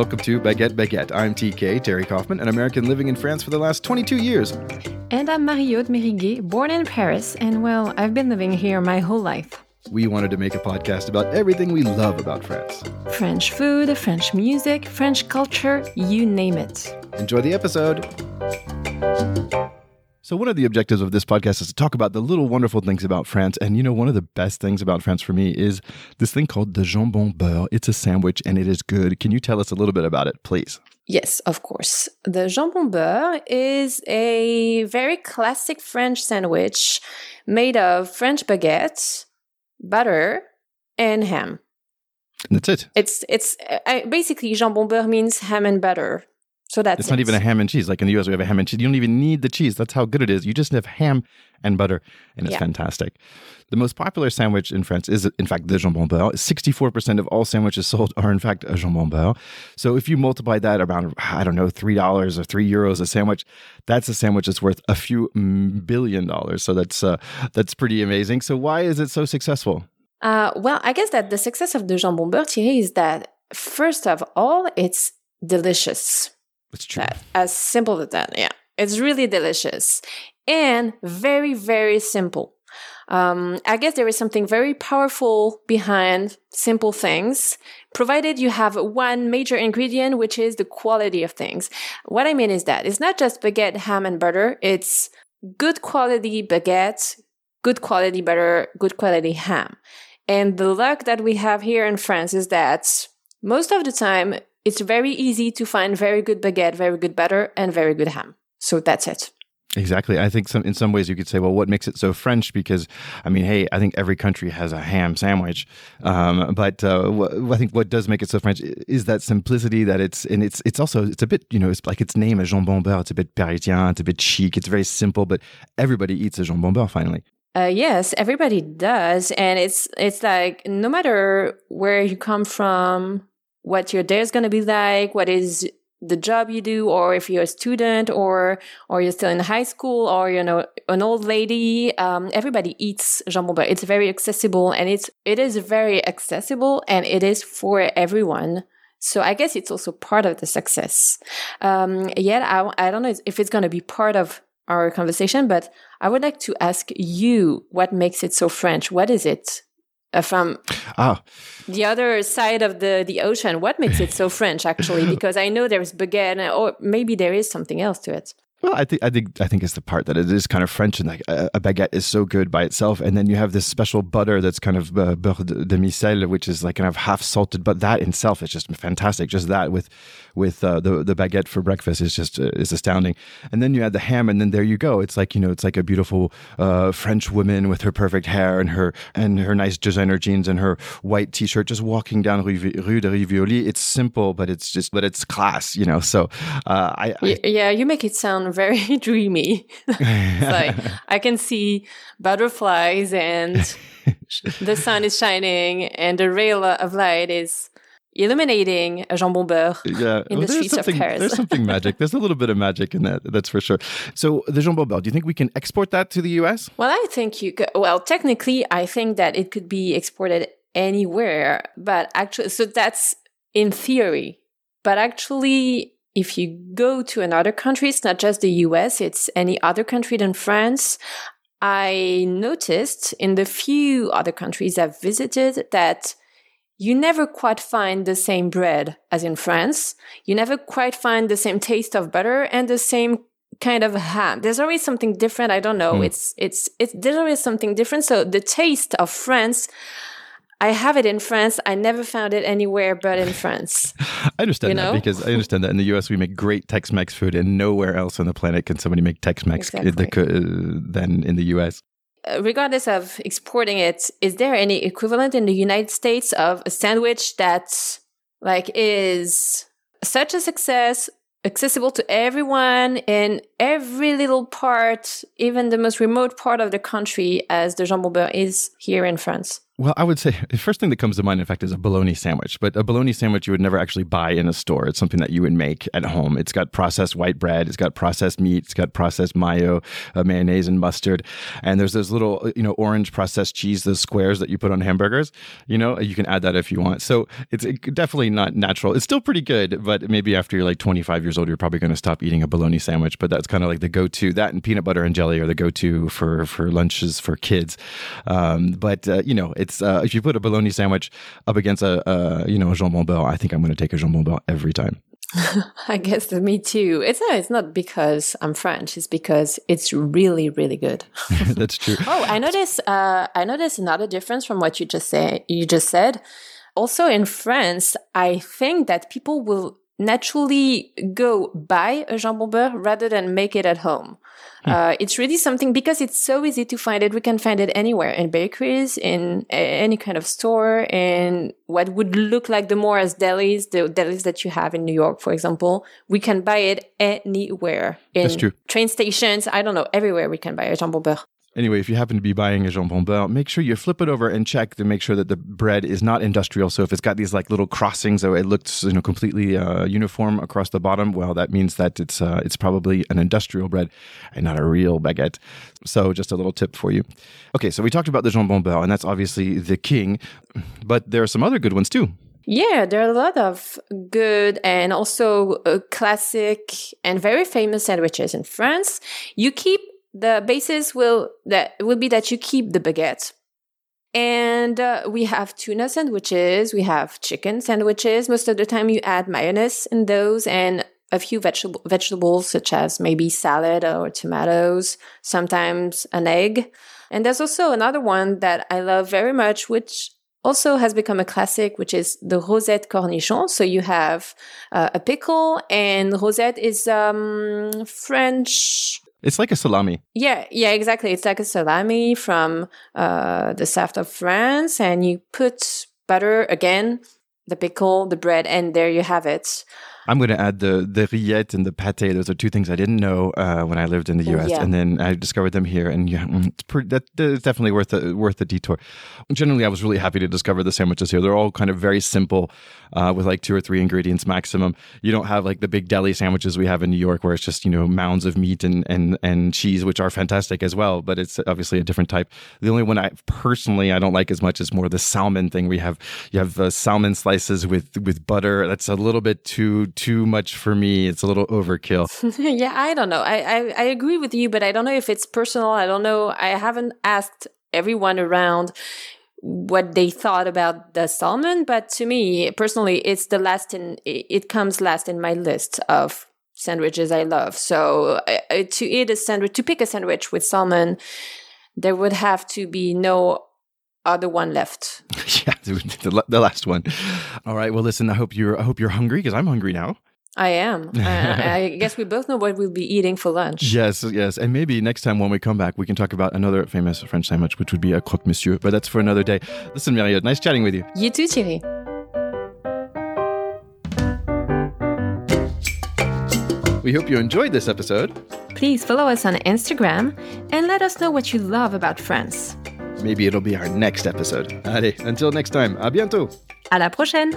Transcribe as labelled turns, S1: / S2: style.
S1: welcome to Baguette Baguette. I'm TK, Terry Kaufman, an American living in France for the last 22 years.
S2: And I'm Marie-Aude Mériguet, born in Paris, and well, I've been living here my whole life.
S1: We wanted to make a podcast about everything we love about France
S2: French food, French music, French culture, you name it.
S1: Enjoy the episode. So, one of the objectives of this podcast is to talk about the little wonderful things about France. And you know, one of the best things about France for me is this thing called the jambon beurre. It's a sandwich and it is good. Can you tell us a little bit about it, please?
S2: Yes, of course. The jambon beurre is a very classic French sandwich made of French baguette, butter, and ham.
S1: That's it.
S2: It's it's uh, basically jambon beurre means ham and butter. So that's
S1: it's it. not even a ham and cheese. Like in the US, we have a ham and cheese. You don't even need the cheese. That's how good it is. You just have ham and butter, and it's yeah. fantastic. The most popular sandwich in France is, in fact, the jambon beurre. 64% of all sandwiches sold are, in fact, a jambon beurre. So if you multiply that around, I don't know, $3 or 3 euros a sandwich, that's a sandwich that's worth a few billion dollars. So that's, uh, that's pretty amazing. So why is it so successful?
S2: Uh, well, I guess that the success of the jambon beurre, Thierry, is that, first of all, it's delicious
S1: it's true. That,
S2: as simple as that. Yeah. It's really delicious and very, very simple. Um, I guess there is something very powerful behind simple things, provided you have one major ingredient, which is the quality of things. What I mean is that it's not just baguette, ham, and butter. It's good quality baguette, good quality butter, good quality ham. And the luck that we have here in France is that most of the time it's very easy to find very good baguette, very good butter, and very good ham. So that's it.
S1: Exactly. I think some in some ways you could say, well, what makes it so French? Because I mean, hey, I think every country has a ham sandwich, um, but uh, wh- I think what does make it so French is that simplicity. That it's and it's it's also it's a bit you know it's like its name, a jambon beurre. It's a bit parisien. It's a bit chic. It's very simple, but everybody eats a jambon beurre finally.
S2: Uh, yes, everybody does, and it's it's like no matter where you come from, what your day is going to be like, what is the job you do, or if you're a student, or or you're still in high school, or you know an old lady. Um, everybody eats jambon beurre. It's very accessible, and it's it is very accessible, and it is for everyone. So I guess it's also part of the success. Um, yet I I don't know if it's going to be part of our conversation, but I would like to ask you what makes it so French. What is it uh, from ah. the other side of the, the ocean. What makes it so French, actually? Because I know there's baguette, or maybe there is something else to it.
S1: Well, I think I think I think it's the part that it is kind of French, and like a, baguette is so good by itself, and then you have this special butter that's kind of uh, beurre de, demi-sel, which is like kind of half salted, but that in itself is just fantastic. Just that with with uh, the the baguette for breakfast is just uh, is astounding. And then you add the ham, and then there you go. It's like you know, it's like a beautiful uh, French woman with her perfect hair and her and her nice designer jeans and her white T-shirt, just walking down Rue, Rue de Rivoli. It's simple, but it's just but it's class, you know. So uh, I,
S2: I yeah, you make it sound very dreamy. like I can see butterflies and the sun is shining and the rail of light is illuminating a jambon beurre yeah. in well, the streets of Paris.
S1: there's something magic. There's a little bit of magic in that, that's for sure. So the jambon beurre, do you think we can export that to the US?
S2: Well, I think you could. Well, technically, I think that it could be exported anywhere, but actually, so that's in theory. But actually, if you go to another country, it's not just the US, it's any other country than France. I noticed in the few other countries I've visited that you never quite find the same bread as in France. You never quite find the same taste of butter and the same kind of ham. There's always something different. I don't know. Mm. It's, it's, it's, there's always something different. So the taste of France I have it in France. I never found it anywhere but in France.
S1: I understand you know? that because I understand that in the US we make great Tex-Mex food, and nowhere else on the planet can somebody make Tex-Mex exactly. than in the US.
S2: Uh, regardless of exporting it, is there any equivalent in the United States of a sandwich that like is such a success, accessible to everyone in every little part, even the most remote part of the country, as the jambon beurre is here in France?
S1: Well, I would say the first thing that comes to mind, in fact, is a bologna sandwich. But a bologna sandwich you would never actually buy in a store. It's something that you would make at home. It's got processed white bread, it's got processed meat, it's got processed mayo, uh, mayonnaise, and mustard. And there's those little, uh, you know, orange processed cheese, those squares that you put on hamburgers. You know, you can add that if you want. So it's definitely not natural. It's still pretty good, but maybe after you're like 25 years old, you're probably going to stop eating a bologna sandwich. But that's kind of like the go-to. That and peanut butter and jelly are the go-to for for lunches for kids. Um, but uh, you know, it's uh, if you put a bologna sandwich up against a, a you know a jambon beurre, I think I'm going to take a jambon beurre every time.
S2: I guess me too. It's not, it's not because I'm French. It's because it's really, really good.
S1: That's true.
S2: oh, I noticed. Uh, I noticed another difference from what you just say. You just said. Also in France, I think that people will naturally go buy a jambon beurre rather than make it at home. Hmm. Uh, it's really something because it's so easy to find it. We can find it anywhere in bakeries, in any kind of store, in what would look like the more as delis, the delis that you have in New York, for example. We can buy it anywhere in train stations. I don't know, everywhere we can buy a jambon beurre.
S1: Anyway, if you happen to be buying a jambon beurre, make sure you flip it over and check to make sure that the bread is not industrial. So if it's got these like little crossings, so it looks you know completely uh, uniform across the bottom, well, that means that it's uh, it's probably an industrial bread and not a real baguette. So just a little tip for you. Okay, so we talked about the jambon beurre, and that's obviously the king, but there are some other good ones too.
S2: Yeah, there are a lot of good and also uh, classic and very famous sandwiches in France. You keep the basis will that will be that you keep the baguette. And uh, we have tuna sandwiches we have chicken sandwiches. Most of the time you add mayonnaise in those and a few vegetable vegetables such as maybe salad or tomatoes sometimes an egg. And there's also another one that i love very much which also has become a classic, which is the rosette cornichon. So you have uh, a pickle, and rosette is um, French
S1: it's like a salami.
S2: Yeah, yeah, exactly. It's like a salami from uh, the south of France, and you put butter again, the pickle, the bread, and there you have it.
S1: I'm going to add the the rillette and the pate. Those are two things I didn't know uh, when I lived in the U.S. Yeah. and then I discovered them here. And yeah, mm, it's pretty, that, that's definitely worth the worth the detour. Generally, I was really happy to discover the sandwiches here. They're all kind of very simple, uh, with like two or three ingredients maximum. You don't have like the big deli sandwiches we have in New York, where it's just you know mounds of meat and and and cheese, which are fantastic as well. But it's obviously a different type. The only one I personally I don't like as much is more the salmon thing. We have you have uh, salmon slices with with butter. That's a little bit too too much for me. It's a little overkill.
S2: yeah, I don't know. I, I, I agree with you, but I don't know if it's personal. I don't know. I haven't asked everyone around what they thought about the salmon, but to me personally, it's the last in. It comes last in my list of sandwiches I love. So uh, to eat a sandwich, to pick a sandwich with salmon, there would have to be no other one left.
S1: yeah, the, the, last one. All right. Well, listen. I hope you're. I hope you're hungry because I'm hungry now.
S2: I am. I, I guess we both know what we'll be eating for lunch.
S1: Yes, yes. And maybe next time when we come back, we can talk about another famous French sandwich, which would be a croque monsieur. But that's for another day. Listen, Marie-Aude, nice chatting with you.
S2: You too, Thierry.
S1: We hope you enjoyed this episode.
S2: Please follow us on Instagram and let us know what you love about France.
S1: Maybe it'll be our next episode. Allez, until next time, à bientôt.
S2: À la prochaine.